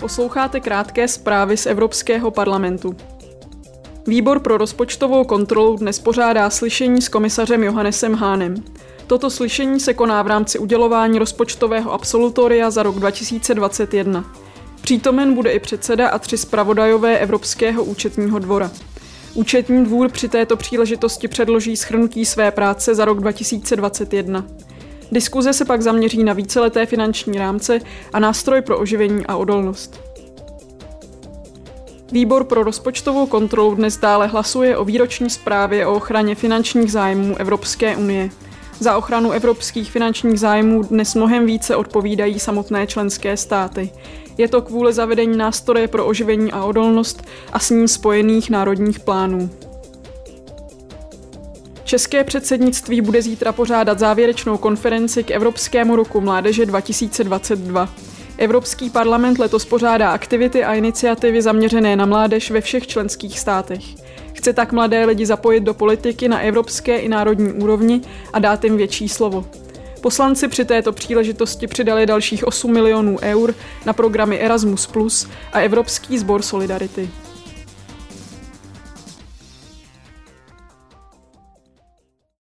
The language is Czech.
Posloucháte krátké zprávy z Evropského parlamentu. Výbor pro rozpočtovou kontrolu dnes pořádá slyšení s komisařem Johannesem Hánem. Toto slyšení se koná v rámci udělování rozpočtového absolutoria za rok 2021. Přítomen bude i předseda a tři zpravodajové Evropského účetního dvora. Účetní dvůr při této příležitosti předloží schrnutí své práce za rok 2021. Diskuze se pak zaměří na víceleté finanční rámce a nástroj pro oživení a odolnost. Výbor pro rozpočtovou kontrolu dnes dále hlasuje o výroční zprávě o ochraně finančních zájmů Evropské unie. Za ochranu evropských finančních zájmů dnes mnohem více odpovídají samotné členské státy. Je to kvůli zavedení nástroje pro oživení a odolnost a s ním spojených národních plánů. České předsednictví bude zítra pořádat závěrečnou konferenci k Evropskému roku mládeže 2022. Evropský parlament letos pořádá aktivity a iniciativy zaměřené na mládež ve všech členských státech. Chce tak mladé lidi zapojit do politiky na evropské i národní úrovni a dát jim větší slovo. Poslanci při této příležitosti přidali dalších 8 milionů eur na programy Erasmus Plus a Evropský sbor Solidarity.